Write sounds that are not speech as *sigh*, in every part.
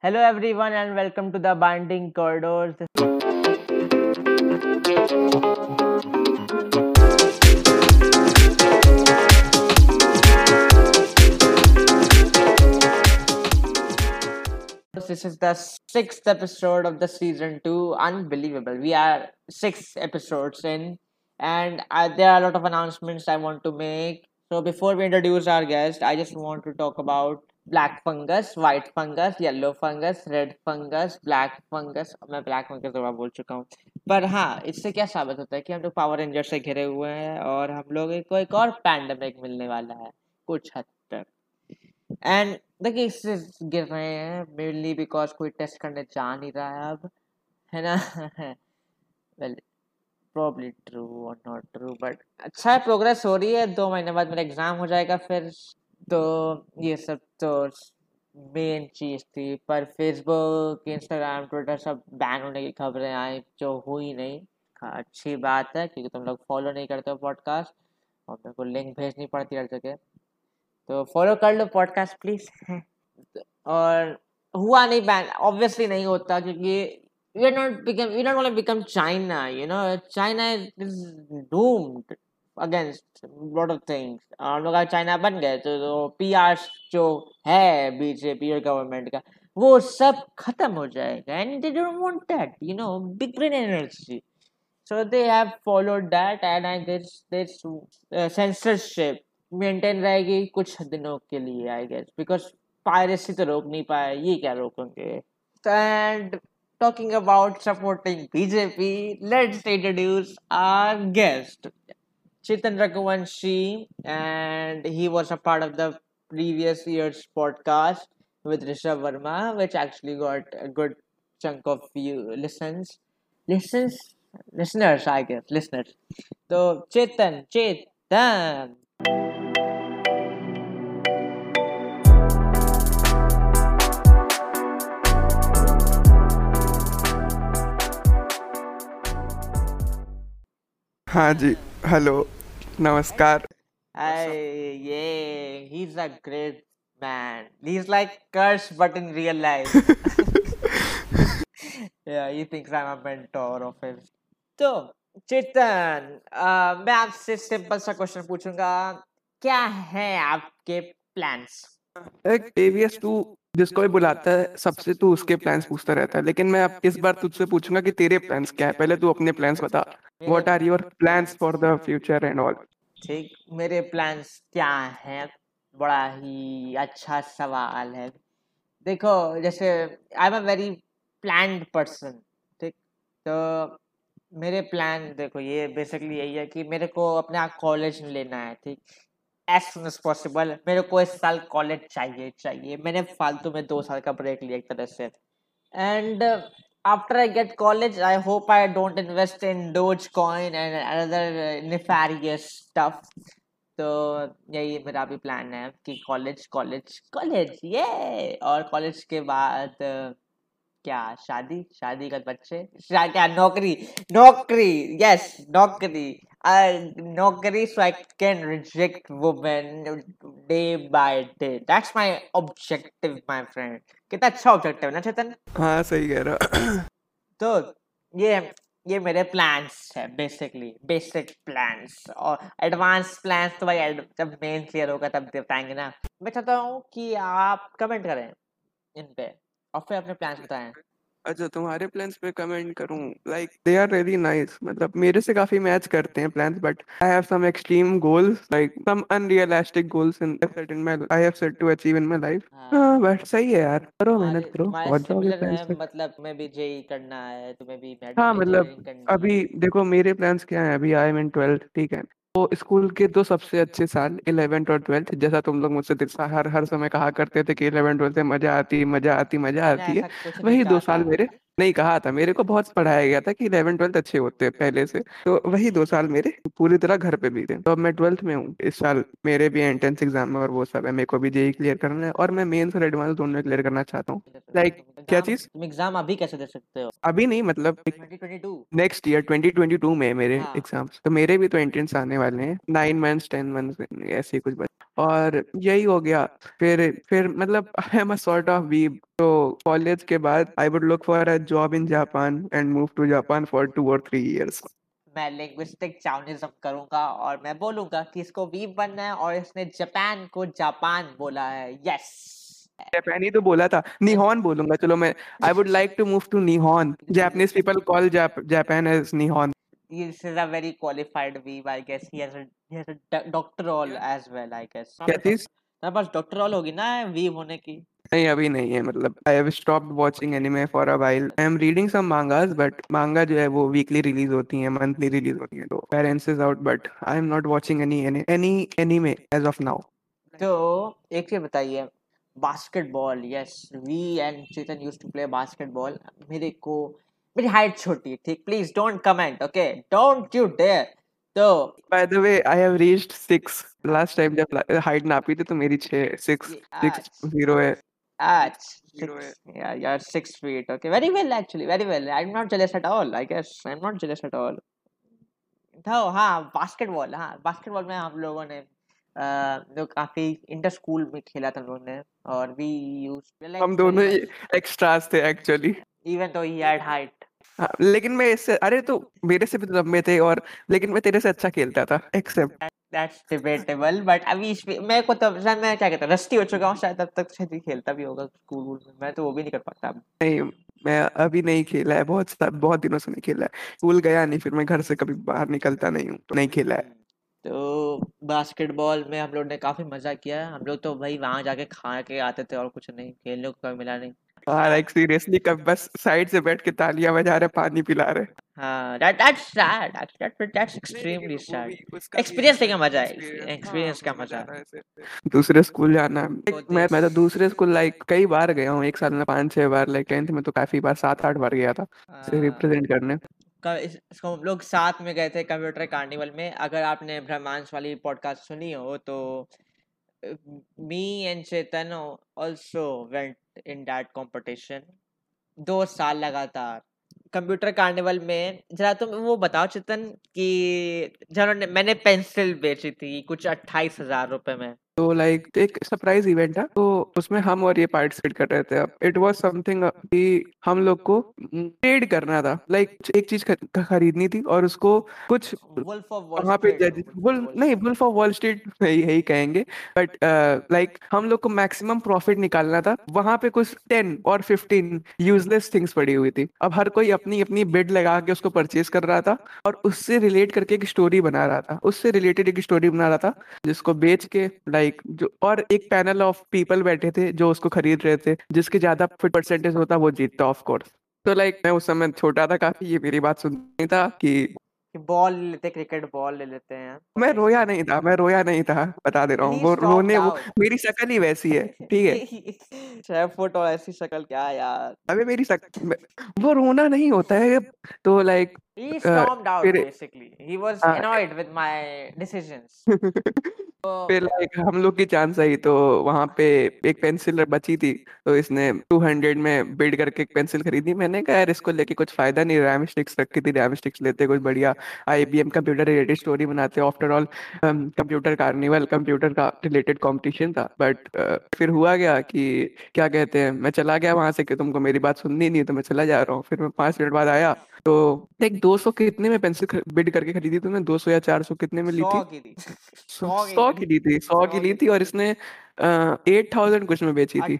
Hello, everyone, and welcome to the Binding Corridors. This is the sixth episode of the season two. Unbelievable. We are six episodes in, and uh, there are a lot of announcements I want to make. So, before we introduce our guest, I just want to talk about black fungus white fungus yellow fungus red fungus black fungus मैं black fungus दो बार बोल चुका हूँ। पर हाँ इससे क्या साबित होता है कि हम लोग पावर रेंजर से घिरे हुए हैं और हम लोग को एक और पैंडमिक मिलने वाला है, कुछ हद तक। एंड देखिए, इससे गिर रहे हैं मेनली बिकॉज़ कोई टेस्ट करने जा नहीं रहा है अब, है ना? वेल प्रॉब्ली ट्रू और नॉट ट्रू बट अच्छा है प्रोग्रेस हो रही है। दो महीने बाद मेरा एग्ज़ाम हो जाएगा, फिर तो ये सब तो मेन चीज़ थी पर फेसबुक इंस्टाग्राम ट्विटर सब बैन होने की खबरें आई जो हुई नहीं। हाँ, अच्छी बात है क्योंकि तुम लोग फॉलो नहीं करते हो पॉडकास्ट और मेरे को लिंक भेजनी पड़ती हर जगह। तो फॉलो कर लो पॉडकास्ट प्लीज़ *laughs* और हुआ नहीं बैन ऑब्वियसली नहीं होता क्योंकि we are not become we not want to become China, you know. China against lot of things हम लोग चाइना बन गए तो, तो पी आर जो है बीजेपी और गवर्नमेंट का, वो सब खत्म हो जाएगा। And they don't want that you know big green energy so they have followed that and I guess this censorship maintain रहेगी कुछ दिनों के लिए आई गेस बिकॉज़ पायरेसी तो रोक नहीं पाए, ये क्या रोकेंगे? And talking about supporting BJP let's introduce our guest Chetan Raghuvanshi, and he was a part of the previous year's podcast with Rishabh Verma, which actually got a good chunk of view listens, listens, listeners, I guess, listeners. So Chetan, Chetan. हाँ जी hello नमस्कार Hey, yeah, he's a great man. He's like Kirsch, but in real life. *laughs* yeah, he thinks I'm a mentor of his. तो चेतन अ, मैं आपसे simple सा question पूछूँगा क्या है आपके प्लान्स एक टीवीएस तू जिसको भी बुलाता है सबसे तू उसके प्लान्स पूछता रहता है लेकिन मैं अब इस बार तुझसे पूछूँगा कि तेरे प्लान्स क्या है पहले तू अपने प्लान्स बता what are your plans for the future and all ठीक, मेरे प्लान्स क्या हैं? बड़ा ही अच्छा सवाल है। देखो, जैसे I am a very planned person ठीक? तो मेरे प्लान देखो, ये बेसिकली यही है कि मेरे को अपना कॉलेज लेना है, ठीक? एज सुन एज पॉसिबल मेरे को इस साल कॉलेज चाहिए चाहिए। मैंने फालतू में दो साल का ब्रेक लिया एक तरह से। And after I get college, I hope I don't invest in Dogecoin and other uh, nefarious stuff. तो यही मेरा भी प्लान है कि कॉलेज कॉलेज कॉलेज ये और कॉलेज के बाद uh, क्या शादी शादी का बच्चे क्या नौकरी नौकरी यस नौकरी uh, नौकरी so I can reject women day by day. That's my objective, my friend. कितना अच्छा ऑब्जेक्टिव ना चेतन हाँ सही कह रहा तो ये ये मेरे प्लान्स है बेसिकली बेसिक प्लान्स और एडवांस प्लान्स तो भाई जब मेन क्लियर होगा तब बताएँगे ना मैं चाहता हूँ कि आप कमेंट करें इन पे और फिर अपने प्लान्स बताएँ अच्छा तुम्हारे प्लान्स पे कमेंट करूँ। Like they are really nice मतलब मेरे से काफ़ी मैच करते हैं plans but I have some extreme goals like some unrealistic goals in set in my I have set to achieve in my life हाँ but सही है यार। करो मेहनत करो। पहुँच जाओगे प्लान्स है पे मतलब तुम्हें भी जेई करना है तुम्हें भी हाँ मतलब अभी देखो मेरे प्लान्स क्या हैं? अभी आई एम इन ट्वेल्थ ठीक है। तो स्कूल के दो सबसे अच्छे साल इलेवेंथ और ट्वेल्थ जैसा तुम लोग मुझसे हर हर समय कहा करते थे कि इलेवेंथ ट्वेल्थ में मज़ा आती मज़ा आती मज़ा आती है। वही दो साल मेरे नहीं कहा था। मेरे को बहुत पढ़ाया गया था कि इलेवन ट्वेल्थ अच्छे होते हैं पहले से। तो वही दो साल मेरे पूरी तरह घर पे बीते तो अब मैं ट्वेल्थ में हूँ। इस साल मेरे भी एंट्रेंस एग्ज़ाम है और वो सब है। मेरे को भी जेई क्लियर करना है और मैं मेंस और एडवांस दोनों क्लियर करना चाहता हूँ। लाइक क्या चीज़? एग्ज़ाम अभी कैसे दे सकते हो? अभी नहीं मतलब 2022 नेक्स्ट ईयर 2022 में है मेरे हाँ। एग्ज़ाम्स तो मेरे भी तो एंट्रेंस आने वाले हैं। नाइन मंथ्स टेन मंथ्स ऐसे कुछ और यही हो गया। फिर फिर मतलब I am a sort of weeb तो कॉलेज के बाद I would look for a job in Japan and move to Japan for two और थ्री इयर्स मैं लिंग्विस्टिक चाउनिज्म करूँगा और मैं बोलूँगा कि इसको वीव बनना है और इसने जापान को जापान बोला है। यस जापानी तो बोला था। निहॉन बोलूँगा। चलो मैं I would like to move to Nihon Japanese people call Japan as Nihon this is a very qualified weave i guess. He has a he has a do- doctoral as well i guess. क्या चीज़ तुम्हारे पास डॉक्टरॉल होगी ना weave होने की? नहीं अभी नहीं है मतलब I have stopped watching anime for a while I am reading some mangas but manga जो है वो वीकली रिलीज़ होती है मंथली रिलीज़ होती है तो parents is out but I am not watching any any anime as of now तो एक चीज़ बताइए basketball yes we and Chetan used to play basketball मेरे को मेरी हाइट छोटी है ठीक? Please don't comment okay don't you dare तो by the way I have reached 6 last time जब हाइट नापी थी तो मेरी 6 6 6 0 है At Zero six, yeah, you're six feet. Okay, very well actually, very well. I'm not jealous at all. I guess I'm not jealous at all. तो हाँ basketball हाँ basketball में हम लोगों ने अ, जो काफ़ी इंटर स्कूल में खेला था हम लोगों ने और वी यूज़ हम दोनों ही एक्स्ट्रास थे एक्चुअली इवन तो ही हैड हाइट हाँ, लेकिन मैं इससे अरे तो मेरे से भी तो लंबे थे और लेकिन मैं तेरे से अच्छा खेलता था एक्सेप्ट। दैट्स डिबेटेबल बट अभी मेरे को तो शायद मैं क्या कहता हूँ रस्टी हो चुका हूँ शायद तब तक शायद ही खेलता भी होगा स्कूल वूल में मैं तो वो भी नहीं कर पाता नहीं मैं अभी नहीं खेला है बहुत बहुत दिनों से नहीं खेला है। स्कूल गया नहीं फिर मैं घर से कभी बाहर निकलता नहीं हूँ तो नहीं खेला है। तो बास्केटबॉल में हम लोग ने काफ़ी मज़ा किया हम लोग तो भाई वहाँ जाके खा के आते थे और कुछ नहीं खेलने को कभी मिला नहीं। हाँ लाइक सीरियसली कब बस साइड से बैठ के तालियाँ बजा रहे पानी पिला रहे? हाँ that that's sad. Actually that that's extremely sad. Experience लेके मज़ा है एक्सपीरियंस का मज़ा है। दूसरे स्कूल जाना मैं मैं तो दूसरे स्कूल लाइक कई बार गया हूँ एक साल में पाँच छह बार लाइक टेंथ में तो काफ़ी बार सात आठ बार गया था हाँ, रिप्रेजेंट करने। इसको हम लोग साथ में गए थे कंप्यूटर कार्निवल में अगर आपने ब्रह्मांश वाली पॉडकास्ट सुनी हो तो मी and Chetan also went in that competition. दो साल लगातार। कंप्यूटर कार्निवल में, जरा तुम वो बताओ चेतन कि जरा मैंने पेंसिल बेची थी कुछ अट्ठाईस हज़ार रुपए में। तो लाइक एक सरप्राइज़ इवेंट था। तो उसमें हम और ये पार्टिसिपेट कर रहे थे अब इट वाज समथिंग कि हम लोग को ट्रेड करना था। लाइक like, एक चीज़ खरीदनी थी और उसको कुछ वहाँ पे बुल नहीं बुल्फ ऑफ़ वॉल स्ट्रीट यही कहेंगे। बट लाइक uh, like, हम लोग को मैक्सिमम प्रॉफिट निकालना था। वहाँ पे कुछ टेन और फिफ्टीन यूजलेस थिंग्स पड़ी हुई थी। अब हर कोई अपनी अपनी बिड लगा के उसको परचेज कर रहा था और उससे रिलेट करके एक स्टोरी बना रहा था। उससे रिलेटेड एक स्टोरी बना रहा था जिसको बेच के लाइक जो और एक पैनल ऑफ़ पीपल बैठे थे जो उसको खरीद रहे थे जिसके ज़्यादा फिट परसेंटेज होता वो जीतता ऑफ़ कोर्स तो लाइक मैं उस समय छोटा था काफ़ी ये मेरी बात सुननी था कि बॉल ले लेते क्रिकेट बॉल ले लेते हैं मैं रोया नहीं था मैं रोया नहीं था बता दे रहा हूँ। वो रोने वो मेरी शक्ल ही वैसी है ठीक है? छह फुट और ऐसी शक्ल क्या यार? अबे मेरी शक्ल वो रोना नहीं होता है तो like he Uh, stormed out फिर- basically. He was हाँ। annoyed with my decisions. *laughs* तो फिर लाइक हम लोग की चांस आई तो वहाँ पे एक पेंसिल बची थी तो इसने 200 में बिड करके एक पेंसिल खरीदी। मैंने कहा यार इसको लेके कुछ फ़ायदा नहीं रैम स्टिक्स रखी थी रैम स्टिक्स लेते कुछ बढ़िया आईबीएम कंप्यूटर रिलेटेड स्टोरी बनाते। After all computer carnival computer का रिलेटेड कंपटीशन था। बट uh, फिर हुआ गया कि क्या कहते हैं मैं चला गया वहाँ से कि तुमको मेरी बात सुननी नहीं है, तो मैं चला जा रहा हूँ। फिर मैं पाँच मिनट बाद आया तो एक 200 कितने में पेंसिल बिड करके खरीदी तुमने? 200 या 400 कितने में ली थी? सौ सौ की ली थी सौ की ली थी और इसने एट थाउज़ेंड कुछ में बेची थी।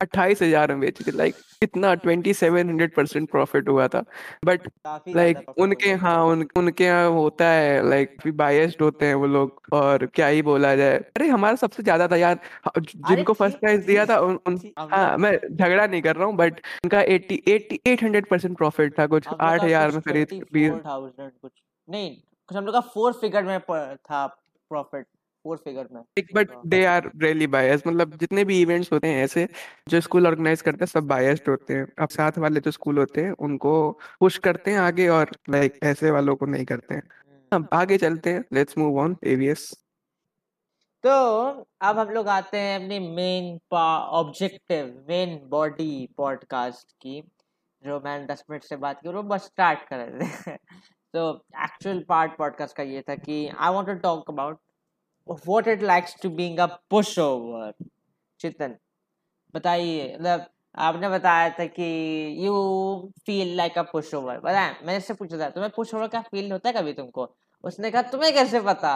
अट्ठाईस हज़ार। में बेची थी लाइक कितना twenty seven hundred percent profit हुआ था। बट लाइक उनके हो उन, उनके यहाँ होता है लाइक बायस्ड होते हैं वो लोग और क्या ही बोला जाए। अरे हमारा सबसे ज़्यादा था यार जिनको फ़र्स्ट प्राइज दिया था उन, उन हाँ मैं झगड़ा नहीं कर रहा हूँ बट उनका eighty eighty eight hundred percent profit था कुछ आठ हज़ार में खरीद बीस 24,000 कुछ नहीं कुछ हम लोग का फोर फिगर में था प्रॉफिट फोर फिगर में। But. They are really bias मतलब जितने भी इवेंट्स होते हैं ऐसे जो स्कूल ऑर्गेनाइज करते हैं सब बायस्ड होते हैं। अब साथ वाले जो स्कूल होते हैं उनको पुश करते हैं आगे और लाइक ऐसे वालों को नहीं करते हैं। हम्म। अब आगे चलते हैं। लेट्स मूव ऑन एवीएस तो अब हम लोग आते हैं अपनी main objective main body podcast की जो मैंने दस मिनट से बात की वो बस स्टार्ट कर रहे थे। *laughs* तो एक्चुअल पार्ट पॉडकास्ट का ये था कि I want to talk about what it likes to being a push over Chetan बताइए मतलब आपने बताया था कि you feel like a push over बताया मैंने इससे पूछा था, तुम्हें पुश ओवर का फील होता है कभी तुमको? उसने कहा, तुम्हें कैसे पता?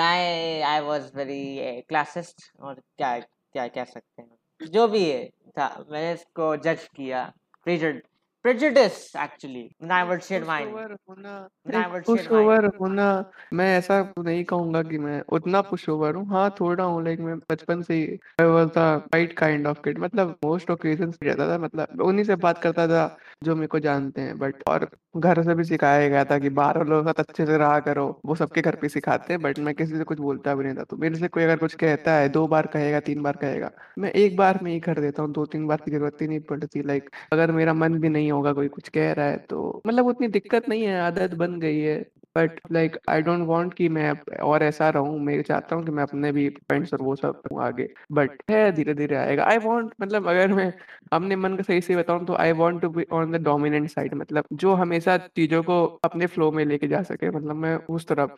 I I was very classist और क्या क्या कह सकते हैं। जो भी है था, मैंने इसको जज किया प्रेजुड prejudice actually. And i would share mine. होना i would पुश ओवर होना मैं ऐसा नहीं कहूँगा कि मैं उतना पुश ओवर हूँ। हाँ थोड़ा हूँ लाइक मैं बचपन से ही I was the right kind of kid मतलब मोस्ट ओकेजन्स पे रहता था मतलब उन्हीं से बात करता था जो मेरे को जानते हैं। बट और घर से भी सिखाया गया था कि बाहर वालों के साथ अच्छे से रहा करो वो सबके घर पे सिखाते हैं बट मैं किसी से कुछ बोलता भी नहीं था। तो मेरे से कोई अगर कुछ कहता है दो बार कहेगा तीन बार कहेगा मैं एक बार में ही कर देता हूँ दो तीन बार की ज़रूरत ही नहीं पड़ती। लाइक अगर मेरा मन भी नहीं होगा, कोई कुछ कह रहा है तो मतलब उतनी दिक्कत नहीं है, आदत बन गई है। But like I don't want कि मैं और ऐसा रहूँ मैं चाहता हूँ कि मैं अपने भी फ्रेंड्स और वो सब करूँ आगे। बट है धीरे धीरे आएगा। आई वांट मतलब अगर मैं अपने मन का सही से बताऊँ तो I want to be on the dominant side मतलब जो हमेशा चीज़ों को अपने फ्लो में लेके जा सके मतलब मैं उस तरफ़।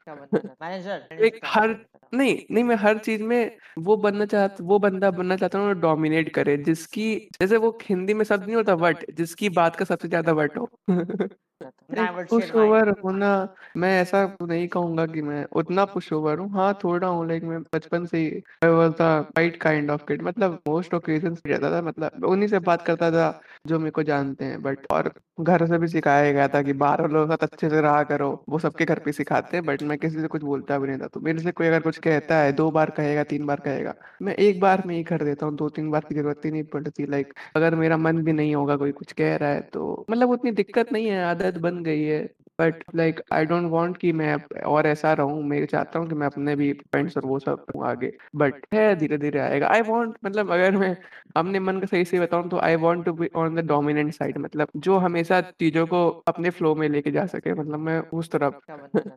मैनेजर *laughs* एक हर नहीं नहीं मैं हर चीज़ में वो बनना चाहता वो बंदा बनना चाहता हूँ डोमिनेट करे जिसकी जैसे वो हिंदी में शब्द नहीं होता वट जिसकी बात का सबसे ज़्यादा वट हो। *laughs* पुश ओवर होना मैं ऐसा नहीं कहूँगा कि मैं उतना पुश ओवर हूँ। हाँ थोड़ा हूँ लाइक मैं बचपन से ही I was the right kind of kid मतलब मोस्ट ओकेजन्स पे रहता था मतलब उन्हीं से बात करता था जो मेरे को जानते हैं। बट और घर से भी सिखाया गया था कि बाहर वालों के साथ अच्छे से रहा करो वो सबके घर पे सिखाते हैं बट मैं किसी से कुछ बोलता भी नहीं था। तो मेरे से कोई अगर कुछ कहता है दो बार कहेगा तीन बार कहेगा मैं एक बार में ही कर देता हूँ दो तीन बार की ज़रूरत ही नहीं पड़ती। लाइक अगर मेरा मन भी नहीं होगा कोई कुछ कह रहा है तो मतलब उतनी दिक्कत नहीं है आदत बन गई है but like I don't want कि मैं और ऐसा रहूँ मैं चाहता हूँ कि मैं अपने भी फ्रेंड्स और वो सब करूँ आगे बट है धीरे धीरे आएगा। आई वांट मतलब अगर मैं अपने मन का सही से बताऊँ तो I want to be on the dominant side मतलब जो हमेशा चीज़ों को अपने फ्लो में लेके जा सके मतलब मैं उस तरफ़।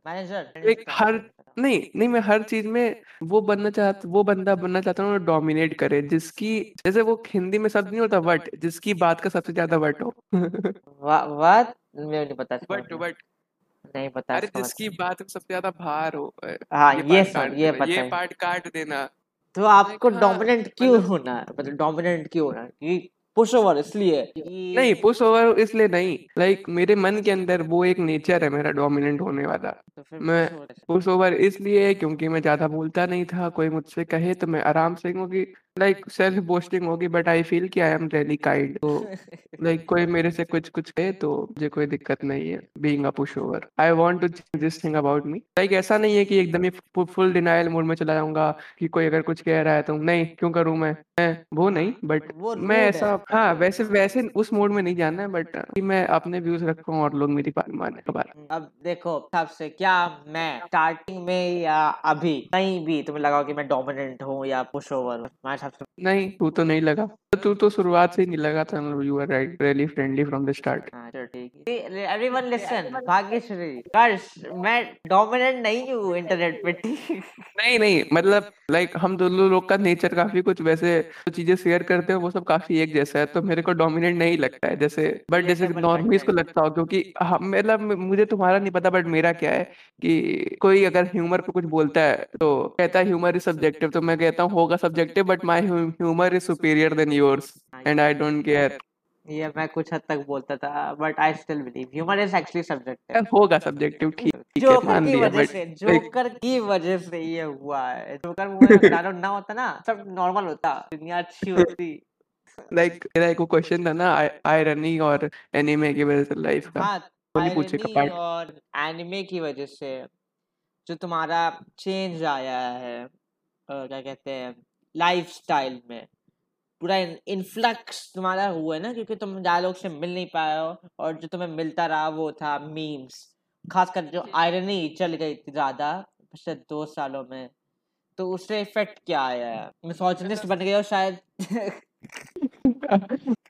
मैनेजर *laughs* एक हर नहीं नहीं मैं हर चीज़ में वो बनना चाहता वो बंदा बनना चाहता हूँ डोमिनेट करे जिसकी जैसे वो हिंदी में शब्द नहीं होता वट जिसकी बात का सबसे ज़्यादा वट हो। *laughs* व्हाट मुझे नहीं पता वट मतलब। नहीं पता अरे जिसकी मतलब। बात सबसे ज़्यादा भार हो हाँ ये ये पार्ट सर ये पता ये पार्ट काट देना। तो आपको डोमिनेंट क्यों मतलब- होना है? मतलब डोमिनेंट क्यों होना कि पुश ओवर इसलिए नहीं पुश ओवर इसलिए नहीं। लाइक मेरे मन के अंदर वो एक नेचर है मेरा डोमिनेंट होने वाला। तो मैं पुश ओवर इसलिए। क्योंकि मैं ज़्यादा बोलता नहीं था। कोई मुझसे कहे तो मैं आराम से क्योंकि लाइक सेल्फ बोस्टिंग होगी बट आई फील कि आई एम रियली काइंड तो लाइक *laughs* कोई मेरे से कुछ कुछ कहे तो मुझे कोई दिक्कत नहीं है being a push over I want to change this thing about me like ऐसा नहीं है कि एकदम ही फुल डिनायल मोड में चला जाऊँगा कि कोई अगर कुछ कह रहा है तो नहीं क्यों करूँ मैं? मैं वो नहीं बट वो मैं ऐसा है। वैसे वैसे उस मोड में नहीं जाना है बट मैं अपने व्यूज़ रखूँ और लोग मेरी बात माने बार अब देखो सबसे क्या मैं स्टार्टिंग में या अभी कहीं भी तुम्हें लगा कि मैं डोमिनेंट हूँ या पुश ओवर हमारे हिसाब से। नहीं तू तो नहीं लगा। तू तो शुरुआत से ही नहीं लगा था you are right really friendly from the start हाँ चलो ठीक है। एवरीवन लिसन भाग्यश्री कर्ष मैं डोमिनेंट नहीं हूँ इंटरनेट पे। नहीं नहीं मतलब लाइक like, हम दोनों लोग का नेचर काफ़ी कुछ वैसे जो चीज़ें शेयर करते हैं वो सब काफ़ी एक जैसा है तो मेरे को डोमिनेट नहीं लगता है जैसे बट जैसे Relatable नॉर्मलीज को लगता हो क्योंकि हम मतलब मुझे तुम्हारा नहीं पता बट मेरा क्या है कि कोई अगर ह्यूमर पे कुछ बोलता है तो कहता है ह्यूमर इज़ सब्जेक्टिव तो मैं कहता हूँ होगा subjective but my humour is superior than yours and I don't care ये मैं कुछ हद तक बोलता था but I still believe humour is actually subjective होगा सब्जेक्टिव ठीक जोकर की वजह से जोकर की वजह से ये हुआ है। जोकर मूवी ना होता ना सब नॉर्मल होता दुनिया अच्छी होती। लाइक मेरा एक क्वेश्चन था ना आयरनी और एनीमे की वजह से लाइफ का। हाँ नहीं पूछेगा पार्ट और एनिमे की वजह से जो तुम्हारा चेंज आया है क्या कहते हैं लाइफ स्टाइल में। पूरा इन्फ्लक्स तुम्हारा हुआ है ना क्योंकि तुम ज़्यादा लोग से मिल नहीं पाए हो और जो तुम्हें मिलता रहा वो था मीम्स खासकर जो आयरनी चल गई थी ज़्यादा पिछले दो सालों में तो उससे इफ़ेक्ट क्या आया? *laughs* है मिसोजिनिस्ट बन गए हो शायद। *laughs* *laughs*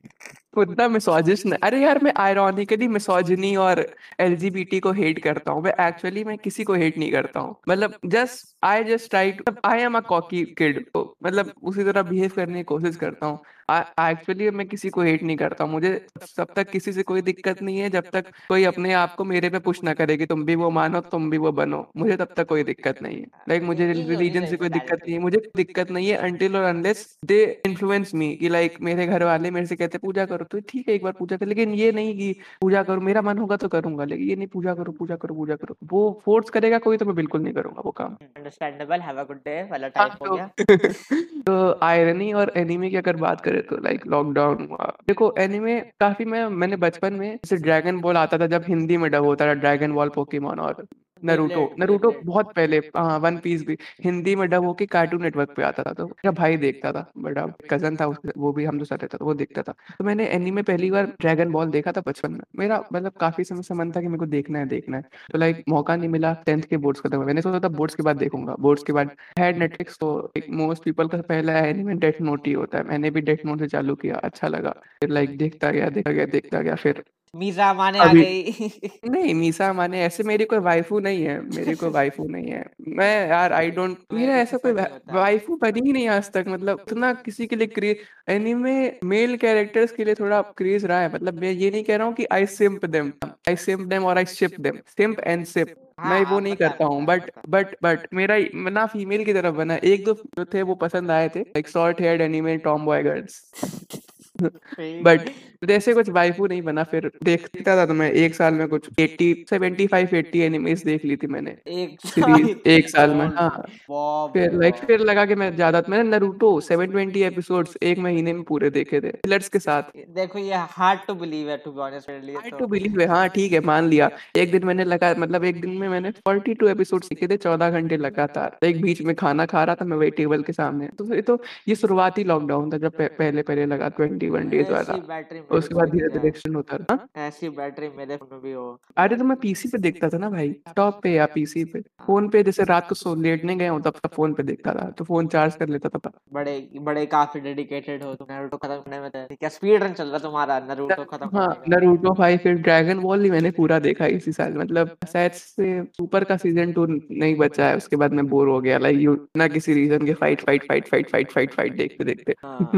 उतना मिसोजिस्ट अरे यार, मैं आयरॉनिकली मिसोजिनी और एलजीबीटी को हेट करता हूँ। मैं एक्चुअली मैं किसी को हेट नहीं करता हूँ। मतलब just I just try I am a cocky kid मतलब उसी तरह बिहेव करने की कोशिश करता हूँ। एक्चुअली मैं किसी को हेट नहीं करता मुझे तब तक किसी से कोई दिक्कत नहीं है जब तक कोई अपने आप को मेरे पे पुश ना करे कि तुम भी वो मानो तुम भी वो बनो। मुझे तब तक कोई दिक्कत नहीं है। लाइक like, मुझे रिलीजन से कोई दिक्कत नहीं है। मुझे दिक्कत नहीं है अनटिल और अनलेस दे इन्फ्लुएंस मी कि लाइक मेरे घर वाले मेरे से कहते पूजा करो। तो ठीक है एक बार पूजा कर। लेकिन ये नहीं कि पूजा करो मेरा मन होगा तो करूँगा। लेकिन ये नहीं पूजा करो पूजा करो पूजा करो। वो फोर्स करेगा कोई तो मैं बिल्कुल नहीं करूँगा वो काम। Understandable have a good day वाला हाँ, टाइप हो तो गया। *laughs* तो आयरनी और एनीमे की अगर बात करें तो लाइक लॉकडाउन हुआ। देखो एनिमे काफ़ी मैं, मैंने बचपन में जैसे ड्रैगन बॉल आता था जब हिंदी में डब होता था ड्रैगन बॉल पोकेमोन और नरूटो नरूटो बहुत पहले हाँ वन पीस भी। हिंदी में डब होके कार्टून नेटवर्क पे आता था तो मेरा भाई देखता था बड़ा कज़न था उसके वो भी हम जो साथ रहता था वो देखता था। तो मैंने एनीमे पहली बार ड्रैगन बॉल देखा था बचपन में। मेरा मतलब काफ़ी समय से मन था कि मेरे को देखना है देखना है। तो लाइक मौका नहीं मिला टेंथ के बोर्ड्स खत्म हुए मैंने सोचा था बोर्ड्स के बाद देखूँगा। बोर्ड्स के बाद हैड नेटफ्लिक्स तो मोस्ट पीपल का पहला एनिमे डेथ नोट ही होता है। मैंने भी डेथ नोट से चालू किया अच्छा लगा। फिर लाइक देखता गया देखता गया देखता गया फिर मीजा माने आ गई नहीं मीसा माने ऐसे *laughs* मेरी कोई वाइफू नहीं है मेरी कोई वाइफू नहीं है मैं यार आई डोंट मेरा ऐसा कोई नहीं होता। वाइफू बनी ही नहीं आज तक मतलब उतना किसी के लिए क्रेज एनीमे मेल कैरेक्टर्स के लिए थोड़ा क्रेज रहा है मतलब मैं ये नहीं कह रहा हूँ कि I simp them I simp them और I ship them simp and ship हाँ, मैं वो हाँ, नहीं करता हूँ बट बट बट मेरा ना फीमेल की तरफ़ बना एक दो जो थे वो पसंद आए थे like short haired anime tomboy girls. But जैसे कुछ वाइफू नहीं बना फिर देखता था तो मैं एक साल में कुछ 80 75 80 एनिमेस देख ली थी मैंने एक *laughs* सीरीज़ एक साल में हाँ। फिर लाइक फिर लगा कि मैं ज़्यादा मैंने नरूटो 720 एपिसोड्स एक महीने में पूरे देखे थे फिलर्स के साथ। *laughs* देखो ये हार्ड टू बिलीव है टू बी ऑनेस्ट मेरे लिए आई तो। टू बिलीव है हाँ ठीक है मान लिया। एक दिन मैंने लगा मतलब एक दिन में मैंने 42 एपिसोड देखे थे 14 घंटे लगातार। एक बीच में खाना खा रहा था मैं वही टेबल के सामने। तो ये तो ये शुरुआती लॉकडाउन था जब पहले पहले लगा 21 डेज़ वाला उसके बाद धीरे धीरे है। एक्सटेंड होता रहा। हाँ? ऐसी बैटरी मेरे फ़ोन में भी हो। अरे तो मैं पीसी पे देखता था ना भाई लैपटॉप पे या पीसी पे। फ़ोन पे जैसे रात को सो लेटने गए हूँ तब तक फ़ोन पे देखता था तो फ़ोन चार्ज कर लेता था बड़े बड़े काफ़ी डेडिकेटेड हो तुम नारुतो खत्म करने में तो। क्या स्पीड रन चल रहा तुम्हारा नारुतो खत्म हाँ करने का नरूटो भाई फिर ड्रैगन बॉल ही मैंने पूरा देखा इसी साल मतलब शायद से ऊपर का सीज़न टू नहीं बचा है उसके बाद मैं बोर हो गया लाइक यू ना किसी रीजन के fight fight fight fight fight fight fight देखते देखते हाँ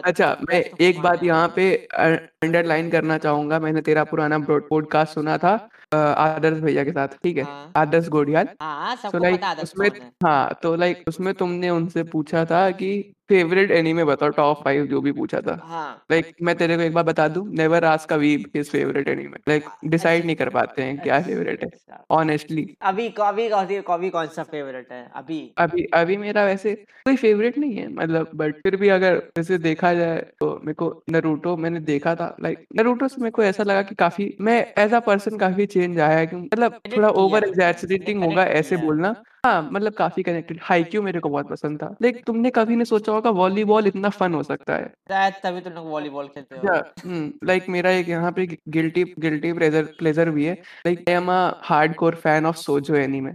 *laughs* अच्छा मैं एक बात यहाँ पे अंडरलाइन करना चाहूँगा। मैंने तेरा पुराना पॉडकास्ट सुना था आदर्श भैया के साथ ठीक है? हाँ। आदर्श गोडियाल। हाँ तो लाइक है आदर्श उसमें हाँ। तो लाइक उसमें तुमने उनसे पूछा था कि फेवरेट एनीमे बताओ टॉप फाइव जो भी पूछा था। हाँ लाइक मैं तेरे को एक बार बता दूँ never ask a weeb his favourite anime like decide नहीं कर पाते हैं क्या फेवरेट है। अच्छा। ऑनेस्टली अभी अभी सी अभी कौन सा फेवरेट है अभी? अभी अभी मेरा वैसे कोई फेवरेट नहीं है मतलब बट फिर भी अगर वैसे देखा जाए तो मेरे को नरूटो मैंने देखा था। लाइक नरूटो से मेरे को ऐसा लगा कि काफ़ी मैं एज अ पर्सन काफ़ी चेंज आया है कि मतलब थोड़ा ओवर एग्जैचरेटिंग होगा ऐसे बोलना। हाँ मतलब काफ़ी कनेक्टेड हाईक्यू मेरे को बहुत पसंद था। लेकिन तुमने कभी नहीं सोचा होगा वॉलीबॉल इतना फन हो सकता है। शायद तभी तुम लोग वॉलीबॉल खेलते हो लाइक मेरा एक यहाँ पे गिल्टी गिल्टी प्लेजर प्लेजर भी है। Like I am a hardcore fan of shoujo anime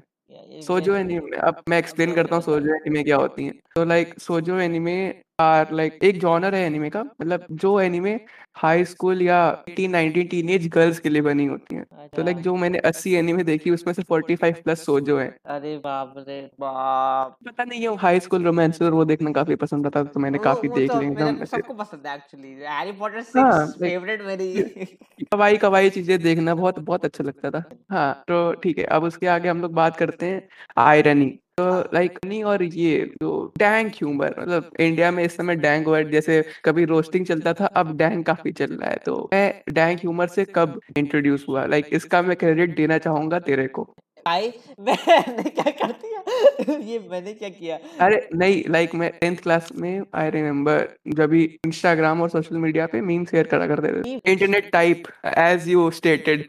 shoujo anime अब मैं एक्सप्लेन करता हूँ सोजो एनीमे क्या होती है। तो like shoujo anime are like एक जॉनर है एनीमे का मतलब जो एनीमे हाई स्कूल या 18 19 टीनेज गर्ल्स के लिए बनी होती हैं। तो लाइक अच्छा। जो मैंने 80 एनीमे देखी उसमें से 45 प्लस सोजो है। अरे बाप रे बाप। पता नहीं है हाई स्कूल रोमांस और वो देखना काफ़ी पसंद आता था तो मैंने काफ़ी वो देख तो लिए एकदम सबको पसंद है एक्चुअली हैरी पॉटर हाँ, 6 फेवरेट मेरी। कवाई कवाई चीज़ें देखना बहुत बहुत अच्छा लगता था। हाँ तो ठीक है अब उसके आगे हम लोग बात करते हैं आयरनी तो लाइक नहीं और ये जो डैंक ह्यूमर मतलब इंडिया में इस समय डैंक वर्ड जैसे कभी रोस्टिंग चलता था, अब डैंक काफ़ी चल रहा है। तो मैं डैंक ह्यूमर से कब इंट्रोड्यूस हुआ? लाइक इसका मैं क्रेडिट देना चाहूँगा तेरे को। भाई *laughs* मैंने क्या कर दिया *laughs* ये मैंने क्या किया? अरे नहीं लाइक मैं टेंथ क्लास में आई रिमेम्बर जब भी इंस्टाग्राम और सोशल मीडिया पे मीम शेयर करा करते थे। Internet type as you stated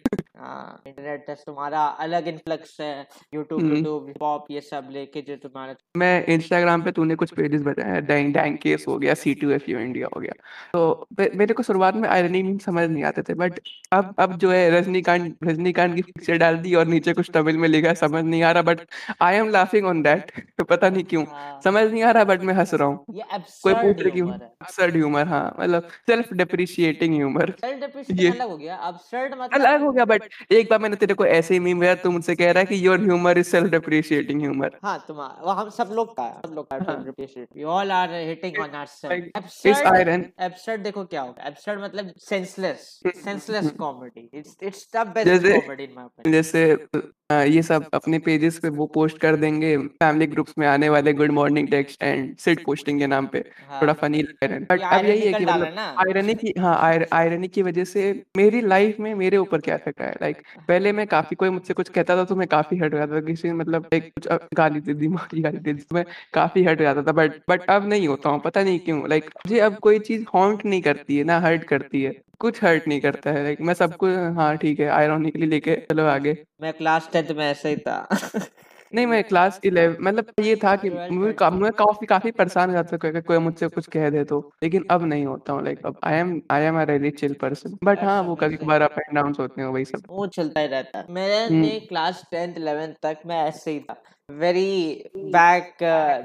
internet तुम्हारा अलग इन्फ्लक्स है। यूट्यूब। यूट्यूब पॉप ये सब लेके जो तुम्हारा मैं इंस्टाग्राम पे तूने कुछ पेजेस बताए डैंग डैंग केस हो गया सी टू एफ़ यू इंडिया हो गया। तो मेरे को शुरुआत में आयरनी मीम समझ नहीं आते थे बट अब अब जो है रजनीकांत रजनीकांत की पिक्चर डाल दी और नीचे कुछ तमिल में लिखा समझ नहीं आ रहा but I am laughing laughing on that पता नहीं क्यों। हाँ, समझ नहीं आ रहा बट मैं हंस रहा हूँ। कोई पूछ रहे क्यों humor है। absurd ह्यूमर हाँ मतलब सेल्फ डेप्रिशिएटिंग ह्यूमर ये अलग हो गया। Absurd मतलब अलग हो गया बट एक बार मैंने तेरे को ऐसे ही मीम भेजा तू मुझसे कह रहा है कि your humour is self deprecating humour हाँ तुम्हारा हम सब लोग का सब लोग का हाँ। self depreciation we all are hitting on ourselves like, it's absurd iron absurd देखो क्या होगा absurd मतलब senseless *laughs* senseless comedy it's it's the best जैसे- comedy in my opinion जैसे ये सब अपने पेजेस पे वो पोस्ट कर देंगे फैमिली ग्रुप्स में आने वाले good morning text and shit posting के नाम पे। हाँ। थोड़ा फनी लग रहा है बट अब यही है कि मतलब आयरनी की हाँ आयरनी की वजह से मेरी लाइफ में मेरे ऊपर क्या इफ़ेक्ट आया? लाइक पहले मैं काफ़ी कोई मुझसे कुछ कहता था तो मैं काफ़ी हट जाता था। किसी मतलब एक कुछ गाली दे दी मारी गाली दे दी तो मैं काफ़ी हट जाता था। बट बट अब नहीं होता हूँ पता नहीं क्यों। लाइक मुझे अब कोई चीज़ हॉन्ट नहीं करती है ना हर्ट करती है। कुछ हर्ट नहीं करता है। लाइक मैं सबको हाँ ठीक है आयरॉनिकली लेके चलो आगे। मैं क्लास टेंथ में ऐसे ही था। नहीं मैं क्लास इलेवन मतलब ये था कि 12th मुझे का, मैं काफ़ी काफ़ी परेशान हो जाता था कोई मुझसे कुछ कह दे तो लेकिन अब नहीं होता हूँ लाइक अब I am I am a really chill person but हाँ वो कभी कभार अप एंड डाउन होते हैं वही सब। वो चलता ही रहता है। मैंने। क्लास टेंथ इलेवेंथ तक मैं ऐसे ही था वेरी बैक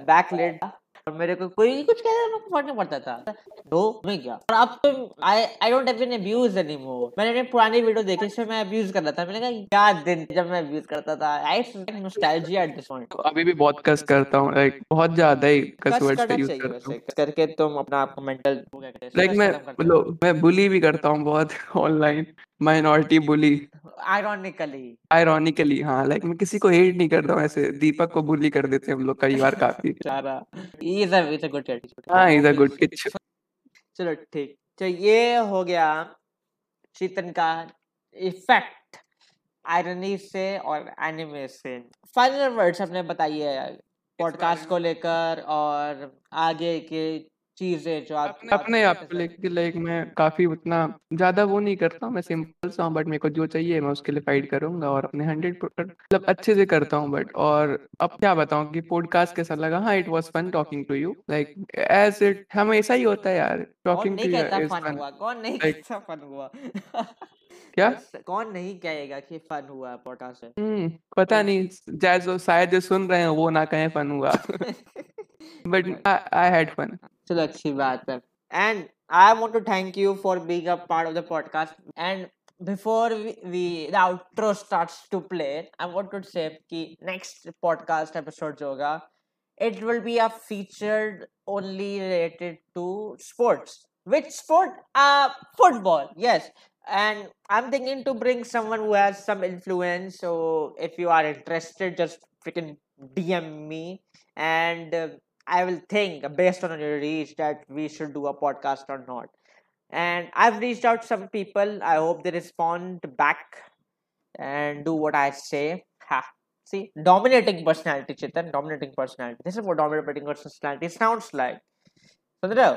बैक लेट और मेरे को कोई कुछ कह रहा फ़र्क नहीं पड़ता था। दो मैं क्या और अब तो I I don't even abuse anymore मैंने अपनी पुरानी वीडियो देखी इसमें मैं अब्यूज कर रहा था। मैंने कहा क्या दिन जब मैं अब्यूज करता था? I nostalgia at this point तो अभी भी बहुत कस करता हूँ लाइक बहुत ज़्यादा ही कस वर्ड्स का यूज़ करता हूँ। करके तुम अपना आपको मेंटल लाइक मैं लो मैं बुली भी करता हूँ बहुत *laughs* online minority bully. Ironically ironically हाँ लाइक मैं किसी को हेट नहीं करता हूँ ऐसे। दीपक को बुली कर देते हम लोग कई बार काफ़ी। सारा is a is a good attitude हाँ इज़ अ गुड किच चलो ठीक। तो ये हो गया शीतन का इफ़ेक्ट आयरनी से और एनिमे से। फाइनल वर्ड्स अपने बताइए पॉडकास्ट को लेकर और आगे के चीज़ें जो आप अपने आप को लेके लाइक मैं काफ़ी उतना ज़्यादा वो नहीं करता हूँ मैं सिंपल सा हूँ बट मेरे को जो चाहिए मैं उसके लिए फाइट करूँगा और अपने हंड्रेड मतलब अच्छे से करता हूँ बट और अब क्या बताऊँ कि पॉडकास्ट कैसा लगा? हाँ it was fun talking to you like as it हमेशा ही होता है यार talking to you is fun कौन नहीं कहता फन हुआ? *laughs* क्या? कौन नहीं कहेगा कि फन हुआ पॉडकास्ट हम्म पता नहीं शायद जो सुन रहे हैं वो ना कहें फन हुआ। *laughs* बट आई हैड फन चलो अच्छी बात है and I want to thank you for being a part of the podcast and before we the outro starts to play I want to say कि नेक्स्ट पॉडकास्ट एपिसोड जो होगा it will be a featured only related to sports which sport uh football yes and i'm thinking to bring someone who has some influence so if you are interested just freaking dm me and uh, I will think based on your reach that we should do a podcast or not. And I've reached out some people. I hope they respond back and do what I say. Ha. See, dominating personality, Chitan. Dominating personality. This is what dominating personality sounds like. सुन रहे हो?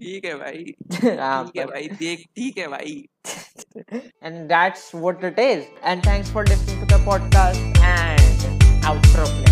ठीक है भाई *laughs* हाँ, ठीक है भाई देख ठीक है भाई and that's what it is. And thanks for listening to the podcast and outro. play.